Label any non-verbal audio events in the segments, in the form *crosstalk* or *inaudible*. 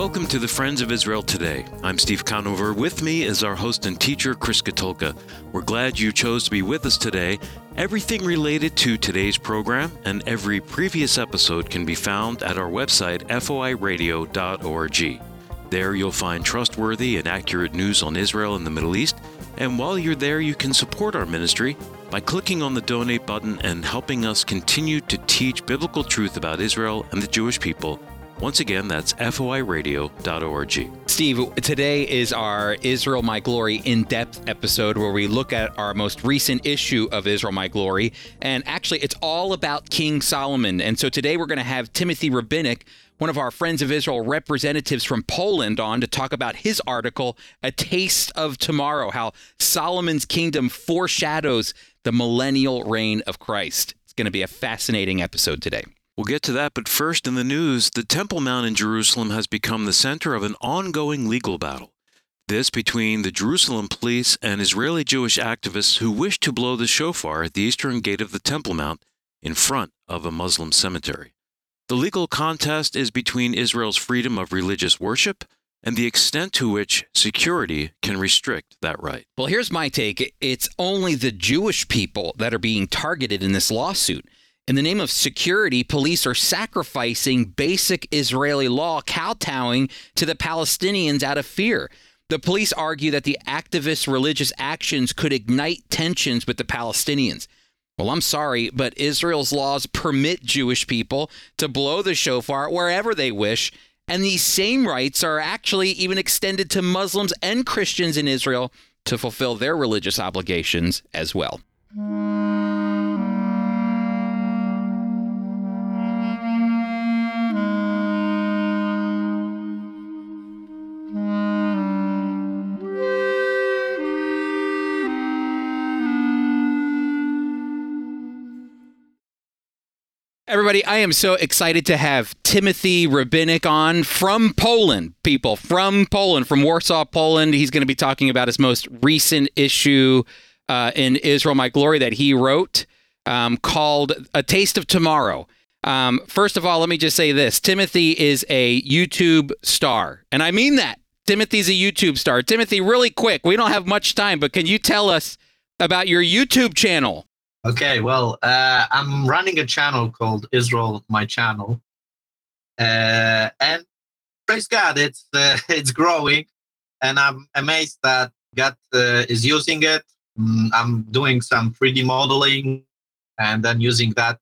Welcome to the Friends of Israel Today. I'm Steve Conover. With me is our host and teacher, Chris Katulka. We're glad you chose to be with us today. Everything related to today's program and every previous episode can be found at our website, foiradio.org. There you'll find trustworthy and accurate news on Israel and the Middle East. And while you're there, you can support our ministry by clicking on the donate button and helping us continue to teach biblical truth about Israel and the Jewish people once again, that's foiradio.org. Steve, today is our Israel My Glory in depth episode where we look at our most recent issue of Israel My Glory. And actually, it's all about King Solomon. And so today we're going to have Timothy Rabinek, one of our Friends of Israel representatives from Poland, on to talk about his article, A Taste of Tomorrow How Solomon's Kingdom Foreshadows the Millennial Reign of Christ. It's going to be a fascinating episode today. We'll get to that, but first in the news, the Temple Mount in Jerusalem has become the center of an ongoing legal battle. This between the Jerusalem police and Israeli Jewish activists who wish to blow the shofar at the eastern gate of the Temple Mount in front of a Muslim cemetery. The legal contest is between Israel's freedom of religious worship and the extent to which security can restrict that right. Well, here's my take it's only the Jewish people that are being targeted in this lawsuit. In the name of security, police are sacrificing basic Israeli law, kowtowing to the Palestinians out of fear. The police argue that the activists' religious actions could ignite tensions with the Palestinians. Well, I'm sorry, but Israel's laws permit Jewish people to blow the shofar wherever they wish, and these same rights are actually even extended to Muslims and Christians in Israel to fulfill their religious obligations as well. Everybody, I am so excited to have Timothy Rabinek on from Poland, people, from Poland, from Warsaw, Poland. He's going to be talking about his most recent issue uh, in Israel My Glory that he wrote um, called A Taste of Tomorrow. Um, first of all, let me just say this Timothy is a YouTube star, and I mean that. Timothy's a YouTube star. Timothy, really quick, we don't have much time, but can you tell us about your YouTube channel? Okay, well, uh, I'm running a channel called Israel My Channel, uh, and praise God, it's uh, *laughs* it's growing, and I'm amazed that God uh, is using it. Mm, I'm doing some 3D modeling, and then using that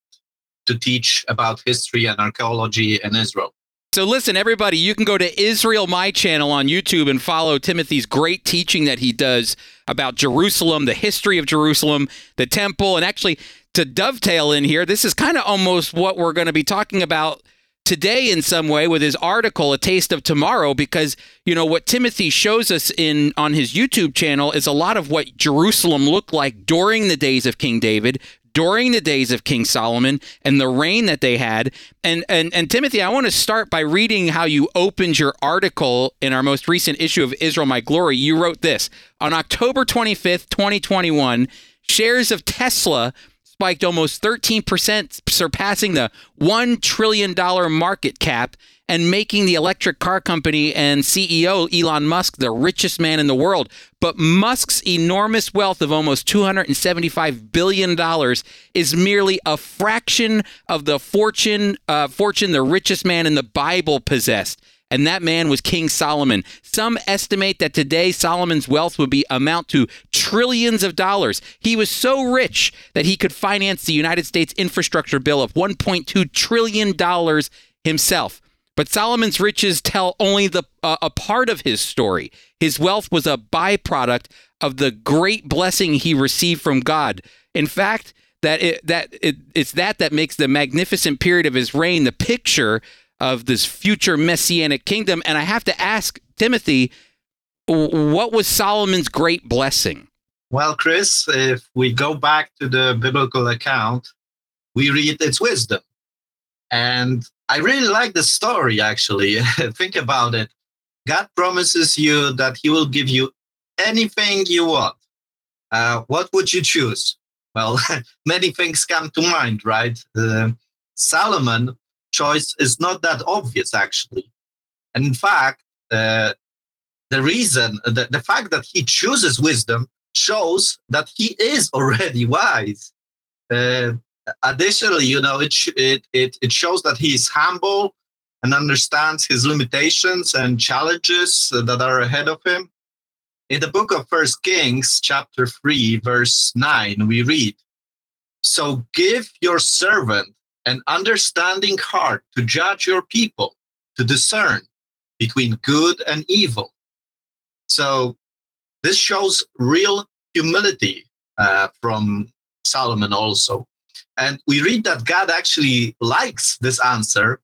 to teach about history and archaeology in Israel. So listen, everybody, you can go to Israel My Channel on YouTube and follow Timothy's great teaching that he does about Jerusalem, the history of Jerusalem, the temple, and actually to dovetail in here, this is kind of almost what we're going to be talking about today in some way with his article a taste of tomorrow because you know what timothy shows us in on his youtube channel is a lot of what jerusalem looked like during the days of king david during the days of King Solomon and the reign that they had. And and and Timothy, I want to start by reading how you opened your article in our most recent issue of Israel My Glory. You wrote this on October 25th, 2021, shares of Tesla spiked almost 13%, surpassing the $1 trillion market cap and making the electric car company and CEO Elon Musk the richest man in the world. But Musk's enormous wealth of almost $275 billion is merely a fraction of the fortune, uh, fortune the richest man in the Bible possessed and that man was King Solomon. Some estimate that today Solomon's wealth would be amount to trillions of dollars. He was so rich that he could finance the United States infrastructure bill of 1.2 trillion dollars himself. But Solomon's riches tell only the uh, a part of his story. His wealth was a byproduct of the great blessing he received from God. In fact, that it, that it, it's that that makes the magnificent period of his reign the picture of this future messianic kingdom. And I have to ask Timothy, what was Solomon's great blessing? Well, Chris, if we go back to the biblical account, we read its wisdom. And I really like the story, actually. *laughs* Think about it. God promises you that He will give you anything you want. Uh, what would you choose? Well, *laughs* many things come to mind, right? Uh, Solomon choice is not that obvious, actually. And in fact, uh, the reason, the, the fact that he chooses wisdom shows that he is *laughs* already wise. Uh, additionally, you know, it, it, it, it shows that he is humble and understands his limitations and challenges that are ahead of him. In the book of First Kings, chapter 3, verse 9, we read, So give your servant an understanding heart to judge your people, to discern between good and evil. So this shows real humility uh, from Solomon also. And we read that God actually likes this answer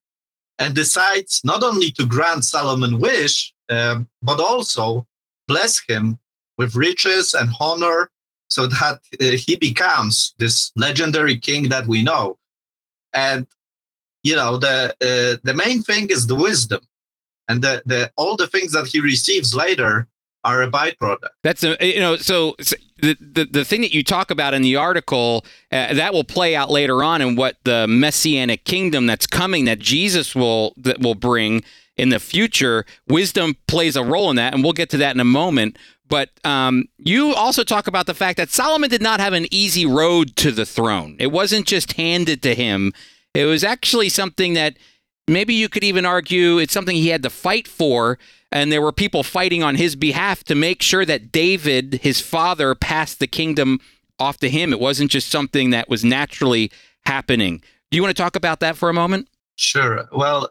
and decides not only to grant Solomon wish, um, but also bless him with riches and honor so that uh, he becomes this legendary king that we know. And you know the uh, the main thing is the wisdom, and the, the all the things that he receives later are a byproduct. That's a, you know so, so the, the the thing that you talk about in the article uh, that will play out later on in what the messianic kingdom that's coming that Jesus will that will bring in the future. Wisdom plays a role in that, and we'll get to that in a moment. But um, you also talk about the fact that Solomon did not have an easy road to the throne. It wasn't just handed to him. It was actually something that maybe you could even argue it's something he had to fight for and there were people fighting on his behalf to make sure that David, his father, passed the kingdom off to him. It wasn't just something that was naturally happening. Do you want to talk about that for a moment? Sure. Well,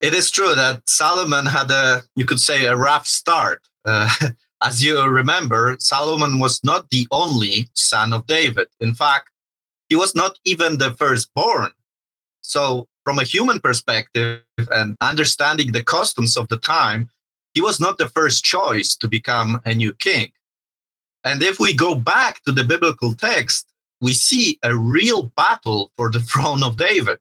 it is true that Solomon had a, you could say, a rough start. Uh, *laughs* as you remember, Solomon was not the only son of David. In fact, he was not even the firstborn. So, from a human perspective and understanding the customs of the time, he was not the first choice to become a new king. And if we go back to the biblical text, we see a real battle for the *laughs* throne of David.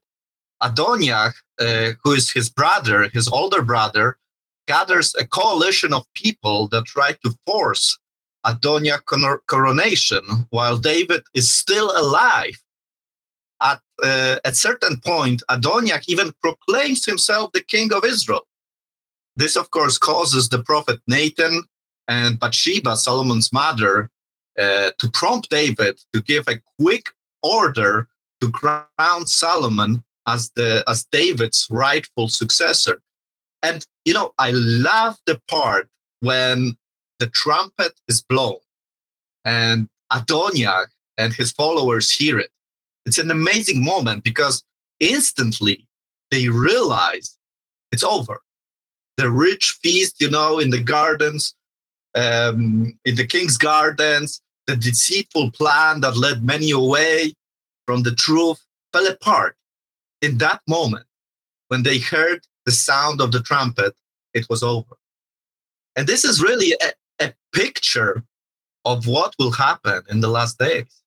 Adoniah, uh, who is his brother, his older brother, gathers a coalition of people that try to force Adoniah coronation while David is still alive. At uh, a certain point, Adoniah even proclaims himself the king of Israel. This, of course, causes the prophet Nathan and Bathsheba, Solomon's mother, uh, to prompt David to give a quick order to crown Solomon as the as David's rightful successor. And you know, I love the part when the trumpet is blown and Adoniah and his followers hear it. It's an amazing moment because instantly they realize it's over the rich feast, you know, in the gardens, um, in the king's gardens, the deceitful plan that led many away from the truth fell apart. In that moment, when they heard the sound of the trumpet, it was over. And this is really a, a picture of what will happen in the last days.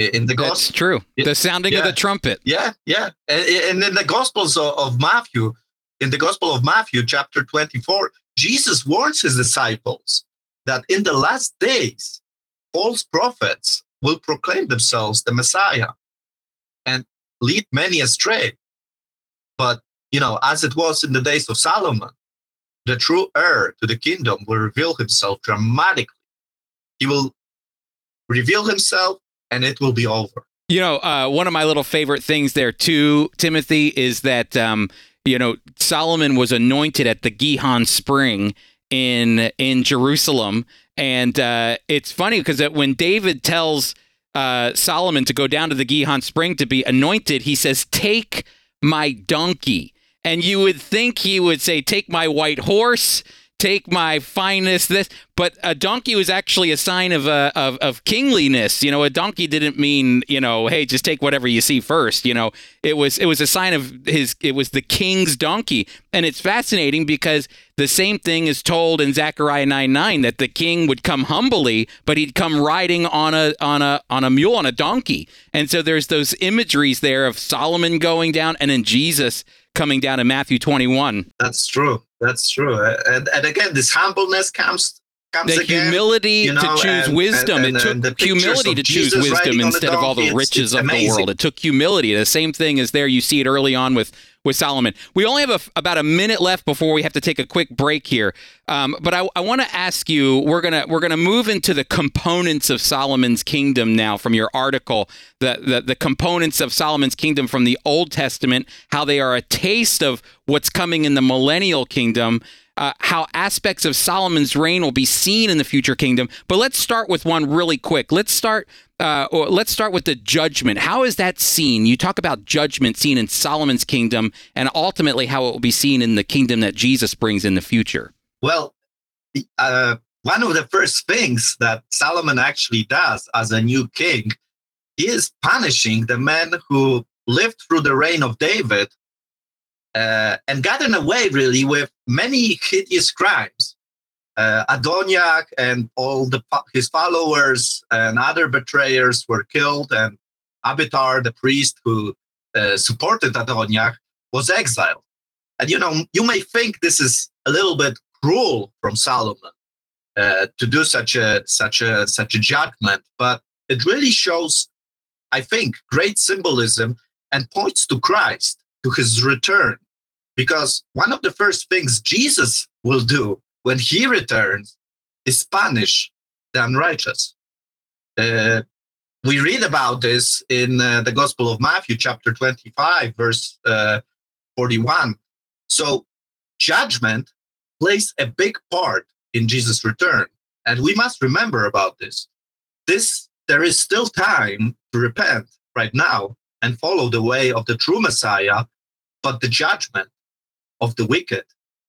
In the That's true. The sounding yeah, of the trumpet. Yeah, yeah. And, in the Gospels of Matthew, in the Gospel of Matthew, chapter 24, Jesus warns his disciples that in the last days, false prophets will proclaim themselves the Messiah and lead many astray. But, you know, as it was in the days of Solomon, the true heir to the kingdom will reveal himself dramatically. He will reveal himself and it will be over. You know, uh, one of my little favorite things there too, Timothy, is that um, you know, Solomon was anointed at the Gihon Spring in in Jerusalem, and uh, it's funny because when David tells uh, Solomon to go down to the Gihon Spring to be anointed, he says, "Take my donkey." And you would think he would say, "Take my white horse." Take my finest this but a donkey was actually a sign of, uh, of of kingliness. You know a donkey didn't mean you know hey just take whatever you see first you know. It was it was a sign of his it was the king's donkey. And it's fascinating because the same thing is told in Zechariah 9 9 that the king would come humbly but he'd come riding on a on a on a mule on a donkey. And so there's those imageries there of Solomon going down and then Jesus coming down in Matthew 21 that's true that's true. And, and again, this humbleness comes comes the again. humility you know, to choose and- wisdom. and- it took and the pictures humility to choose Jesus wisdom riding on instead of all the riches of the world. It took humility. The same thing is there. You see it early on with with Solomon. We only have a, about a minute left before we have to take a quick break here. Um, but I, I want to ask you. We're gonna we're gonna move into the components of Solomon's kingdom now from your article. The, the the components of Solomon's kingdom from the Old Testament. How they are a taste of what's coming in the millennial kingdom. Uh, how aspects of Solomon's reign will be seen in the future kingdom. But let's start with one really quick. Let's start. Uh, let's start with the judgment. How is that seen? You talk about judgment seen in Solomon's kingdom, and ultimately how it will be seen in the kingdom that Jesus brings in the future. Well, uh, one of the first things that Solomon actually does as a new king is punishing the men who lived through the reign of David uh, and gotten away really with many hideous crimes. Uh, Adoniah and all the his followers and other betrayers were killed, and Abiathar, the priest who uh, supported Adoniah, was exiled. And you know, you may think this is a little bit cruel from Solomon uh, to do such a such a such a judgment, but it really shows, I think, great symbolism and points to Christ, to his return. Because one of the first things Jesus will do when he returns is punish the unrighteous. Uh, we read about this in uh, the Gospel of Matthew, chapter 25, verse uh, 41. So, judgment plays a big part in Jesus' return. And we must remember about this. This there is still time to repent right now and follow the way of the true Messiah, but the judgment of the wicked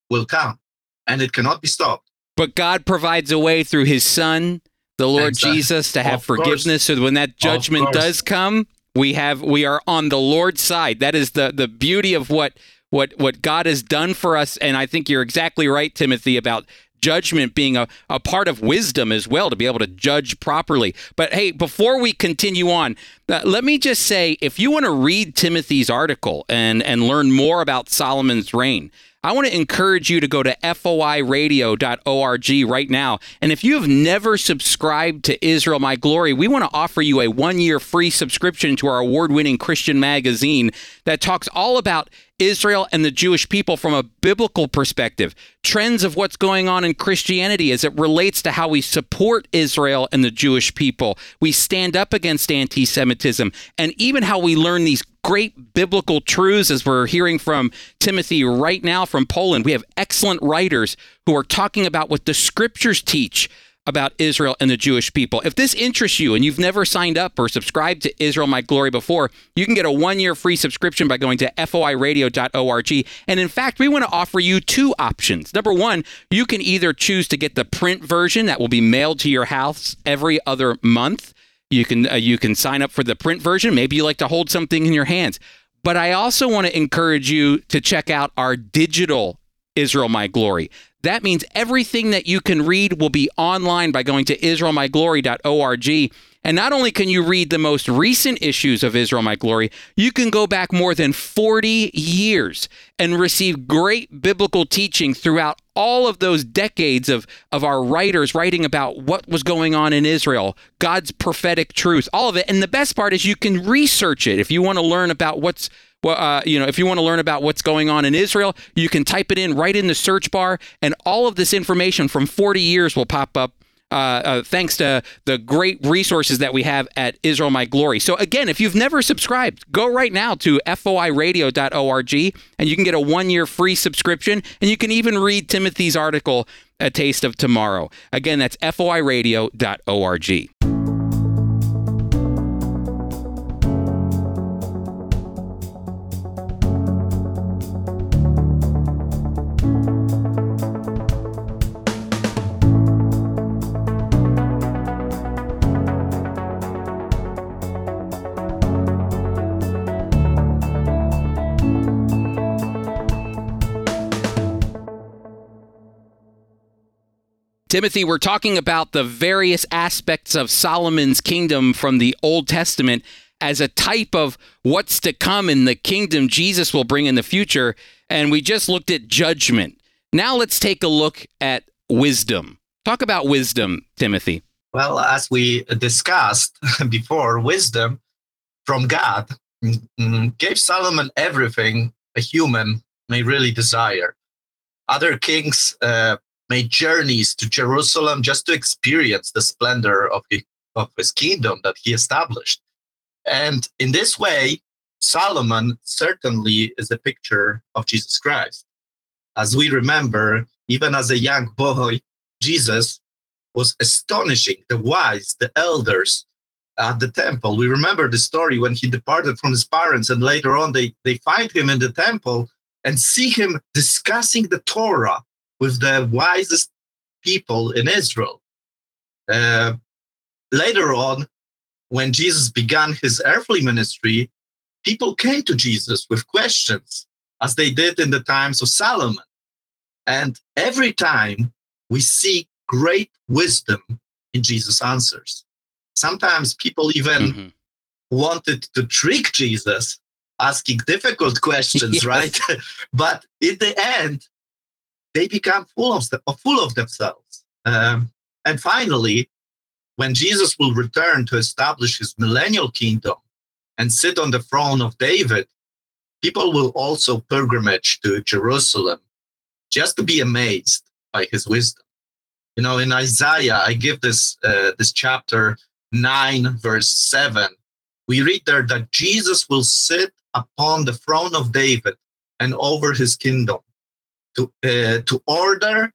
will come and it cannot be stopped. But God provides a way through His Son, the Lord. Jesus, to have Of course. forgiveness. So when that judgment does come, we have we are on the Lord's side. That is the the beauty of what what what God has done for us. And I think you're exactly right, Timothy, about judgment being a, a part of wisdom as well to be able to judge properly. But hey, before we continue on, uh, let me just say if you want to read Timothy's article and and learn more about Solomon's reign, I want to encourage you to go to foiradio.org right now. And if you have never subscribed to Israel My Glory, we want to offer you a one year free subscription to our award winning Christian magazine that talks all about Israel and the Jewish people from a biblical perspective, trends of what's going on in Christianity as it relates to how we support Israel and the Jewish people. We stand up against anti Semitism, and even how we learn these great biblical truths as we're hearing from Timothy right now from Poland. We have excellent writers who are talking about what the scriptures teach about Israel and the Jewish people. If this interests you and you've never signed up or subscribed to Israel My Glory before, you can get a one year free subscription by going to foiradio.org. And in fact, we want to offer you two options. Number one, you can either choose to get the print version that will be mailed to your house every other month. You can uh, you can sign up for the print version. Maybe you like to hold something in your hands. But I also want to encourage you to check out our digital Israel My Glory. That means everything that you can read will be online by going to israelmyglory.org. And not only can you read the most recent issues of Israel My Glory, you can go back more than 40 years and receive great biblical teaching throughout all of those decades of, of our writers writing about what was going on in Israel, God's prophetic truth, all of it. And the best part is you can research it. If you want to learn about what's well, uh, you know, if you want to learn about what's going on in Israel, you can type it in right in the search bar, and all of this information from 40 years will pop up. Uh, uh, thanks to the great resources that we have at Israel My Glory. So, again, if you've never subscribed, go right now to foiradio.org and you can get a one year free subscription. And you can even read Timothy's article, A Taste of Tomorrow. Again, that's foiradio.org. Timothy, we're talking about the various aspects of Solomon's kingdom from the Old Testament as a type of what's to come in the kingdom Jesus will bring in the future. And we just looked at judgment. Now let's take a look at wisdom. Talk about wisdom, Timothy. Well, as we discussed *laughs* before, wisdom from God gave Solomon everything a human may really desire. Other kings uh, made journeys to Jerusalem just to experience the splendor of his, of his kingdom that he established. And in this way, Solomon certainly is a picture of Jesus Christ. As we remember, even as a young boy, Jesus was astonishing the wise, the elders at the temple. We remember the story when he departed from his parents, and later on they, they find him in the temple and see him discussing the Torah with the wisest people in Israel. Uh, later on, when Jesus began his earthly ministry, people came to Jesus with questions, as they did in the times of Solomon. And every time we see great wisdom in Jesus' answers. Sometimes people even mm-hmm. wanted to trick Jesus, asking difficult questions, *laughs* yes. right? *laughs* but in the end, they become full of, full of themselves. Um, and finally, when Jesus will return to establish his millennial kingdom and sit on the throne of David, people will also pilgrimage to Jerusalem just to be amazed by his wisdom. You know, in Isaiah, I give this uh, this chapter nine, verse seven. We read there that Jesus will sit upon the throne of David and over his kingdom to uh, to order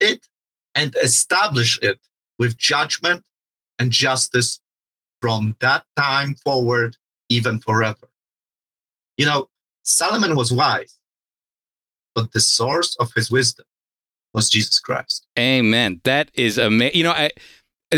it and establish it with judgment and justice from that time forward, even forever. You know, Solomon was wise, but the source of his wisdom was Jesus Christ. Amen. That is amazing. You know, I,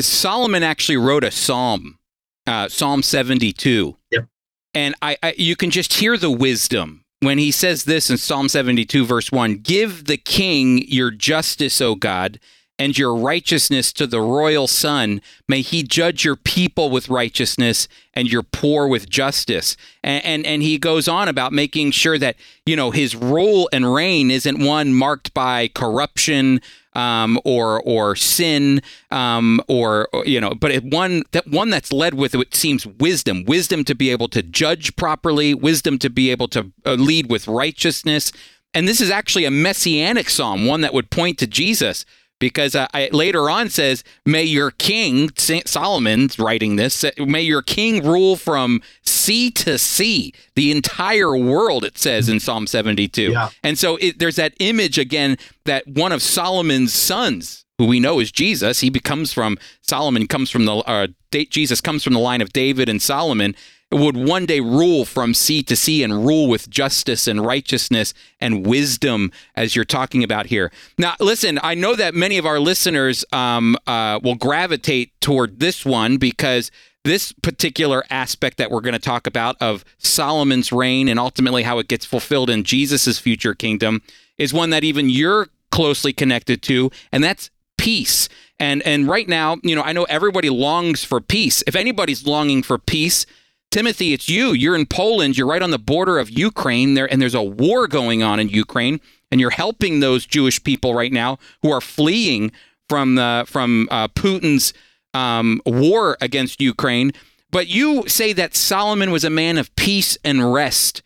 Solomon actually wrote a psalm, uh, Psalm 72. Yep. And I, I, you can just hear the wisdom when he says this in Psalm 72, verse 1 Give the king your justice, O God, and your righteousness to the royal son. May he judge your people with righteousness and your poor with justice. And, and, and he goes on about making sure that, you know, his rule and reign isn't one marked by corruption, um, or or sin, um, or, or, you know, but it one that one that's led with it seems wisdom, wisdom to be able to judge properly, wisdom to be able to uh, lead with righteousness. And this is actually a messianic psalm, one that would point to Jesus because uh, I, later on says, "May your king Saint Solomon's writing this. May your king rule from sea to sea, the entire world." It says in Psalm seventy-two. Yeah. And so it, there's that image again that one of Solomon's sons, who we know is Jesus, he becomes from Solomon comes from the uh, Jesus comes from the line of David and Solomon would one day rule from sea to sea and rule with justice and righteousness and wisdom, as you're talking about here. Now, listen, I know that many of our listeners um, uh, will gravitate toward this one because this particular aspect that we're going to talk about of Solomon's reign and ultimately how it gets fulfilled in Jesus's future kingdom is one that even you're closely connected to, and that's peace. And and right now, you know, I know everybody longs for peace. If anybody's longing for peace, Timothy, it's you. You're in Poland. You're right on the border of Ukraine there, and there's a war going on in Ukraine, and you're helping those Jewish people right now who are fleeing from the from uh, Putin's um, war against Ukraine. But you say that Solomon was a man of peace and rest.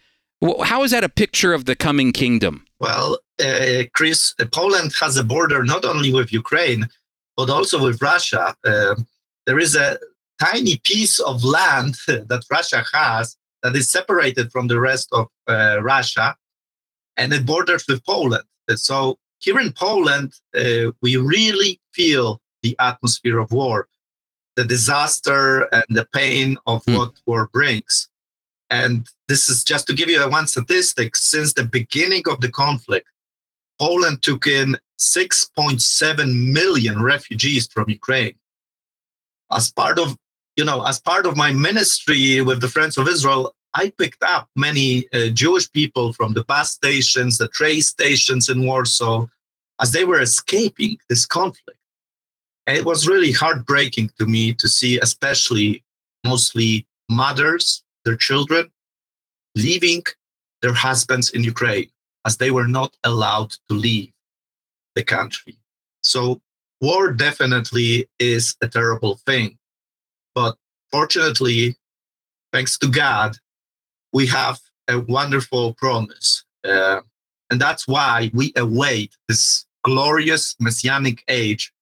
How is that a picture of the coming kingdom? Well, uh, Chris, Poland has a border not only with Ukraine, but also with Russia. Uh, there is a tiny piece of land *laughs* that Russia has that is separated from the rest of uh, Russia, and it borders with Poland. So here in Poland, uh, we really feel the atmosphere of war, the disaster and the pain of mm. what war brings. And this is just to give you one statistic since the beginning of the conflict, Poland took in 6.7 million refugees from Ukraine. As part of you know, as part of my ministry with the Friends of Israel, I picked up many uh, Jewish people from the bus stations, the train stations in Warsaw, as they were escaping this conflict. And it was really heartbreaking to me to see, especially mostly mothers, their children, leaving their husbands in Ukraine as they were not allowed to leave the country. So war definitely is a terrible thing. Fortunately, thanks to God, we have a wonderful promise. Uh, and that's why we await this glorious messianic age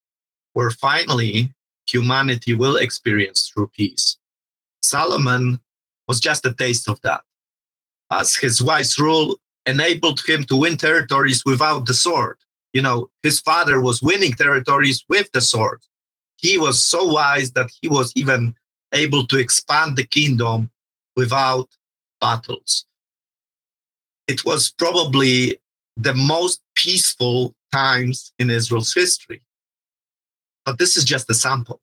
where finally humanity will experience true peace. Solomon was just a taste of that, as his wise rule enabled him to win territories without the sword. You know, his father was winning territories with the sword. He was so wise that he was even able to expand the kingdom without battles. It was probably the most peaceful times in Israel's history. But this is just a sample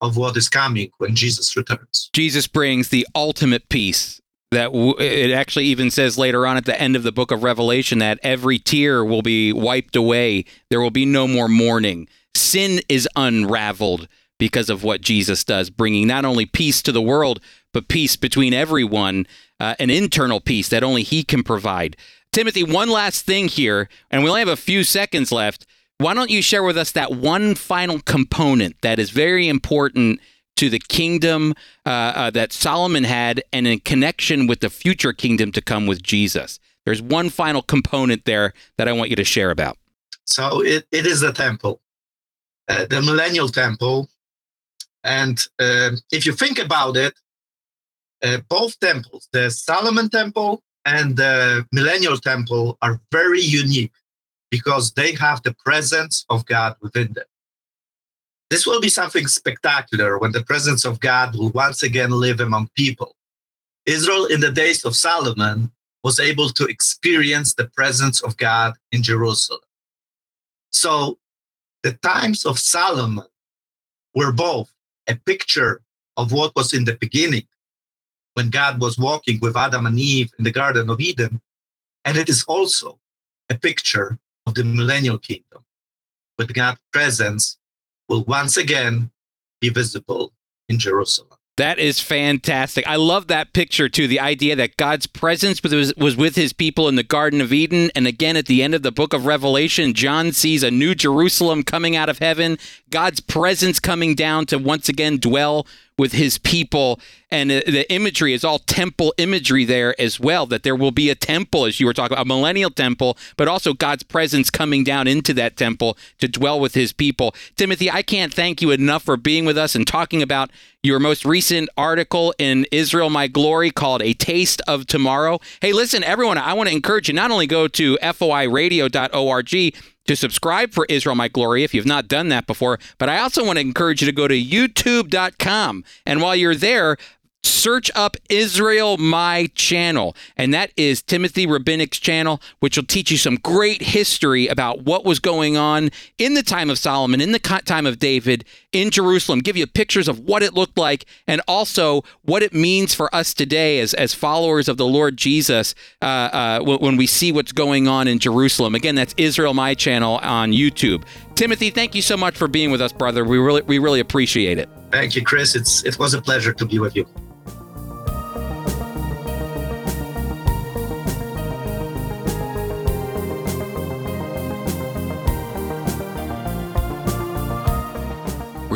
of what is coming when Jesus returns. Jesus brings the ultimate peace. That w- it actually even says later on at the end of the book of Revelation that every tear will be wiped away. There will be no more mourning. Sin is unraveled because of what Jesus does, bringing not only peace to the world, but peace between everyone, uh, an internal peace that only He can provide. Timothy, one last thing here, and we only have a few seconds left. Why don't you share with us that one final component that is very important to the kingdom uh, uh, that Solomon had and in connection with the future kingdom to come with Jesus? There's one final component there that I want you to share about. So it, it is the temple, uh, the millennial temple. And uh, if you think about it, uh, both temples, the Solomon temple and the millennial temple, are very unique because they have the presence of God within them. This will be something spectacular when the presence of God will once again live among people. Israel, in the days of Solomon, was able to experience the presence of God in Jerusalem. So the times of Solomon were both a picture of what was in the beginning when God was walking with Adam and Eve in the Garden of Eden. And it is also a picture of the millennial kingdom, with God's presence will once again be visible in Jerusalem. That is fantastic. I love that picture too. The idea that God's presence was, was with his people in the Garden of Eden. And again, at the end of the book of Revelation, John sees a new Jerusalem coming out of heaven, God's presence coming down to once again dwell with his people. And the imagery is all temple imagery there as well, that there will be a temple, as you were talking about, a millennial temple, but also God's presence coming down into that temple to dwell with his people. Timothy, I can't thank you enough for being with us and talking about your most recent article in Israel My Glory called A Taste of Tomorrow. Hey, listen, everyone, I want to encourage you not only go to foiradio.org to subscribe for Israel My Glory if you've not done that before. But I also want to encourage you to go to youtube.com. And while you're there, search up Israel My Channel, and that is Timothy Rabinek's channel, which will teach you some great history about what was going on in the time of Solomon, in the time of David in Jerusalem, give you pictures of what it looked like, and also what it means for us today as, as followers of the Lord Jesus uh, uh, when we see what's going on in Jerusalem. Again, that's Israel My Channel on YouTube. Timothy, thank you so much for being with us, brother. We really, we really appreciate it. Thank you, Chris. It's, it was a pleasure to be with you.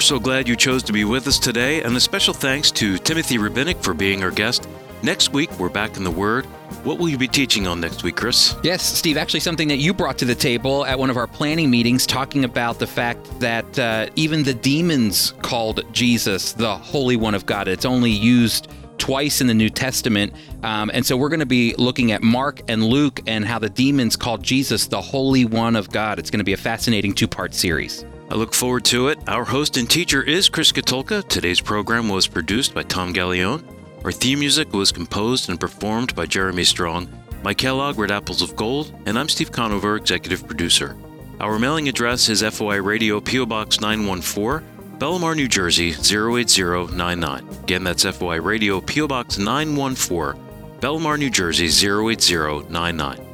We're so glad you chose to be with us today, and a special thanks to Timothy Rabinek for being our guest. Next week, we're back in the Word. What will you be teaching on next week, Chris? Yes, Steve, actually, something that you brought to the table at one of our planning meetings, talking about the fact that uh, even the demons called Jesus the Holy One of God. It's only used twice in the New Testament. Um, and so we're going to be looking at Mark and Luke and how the demons called Jesus the Holy One of God. It's going to be a fascinating two part series. I look forward to it. Our host and teacher is Chris Katulka. Today's program was produced by Tom Gallione. Our theme music was composed and performed by Jeremy Strong. Mike Kellogg read Apples of Gold, and I'm Steve Conover, executive producer. Our mailing address is FOI Radio PO Box 914, Bellmawr, New Jersey 08099. Again, that's FOI Radio PO Box 914, Bellmawr, New Jersey 08099.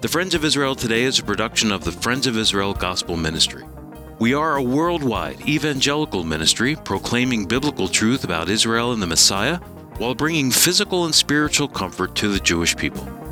The Friends of Israel Today is a production of the Friends of Israel Gospel Ministry. We are a worldwide evangelical ministry proclaiming biblical truth about Israel and the Messiah while bringing physical and spiritual comfort to the Jewish people.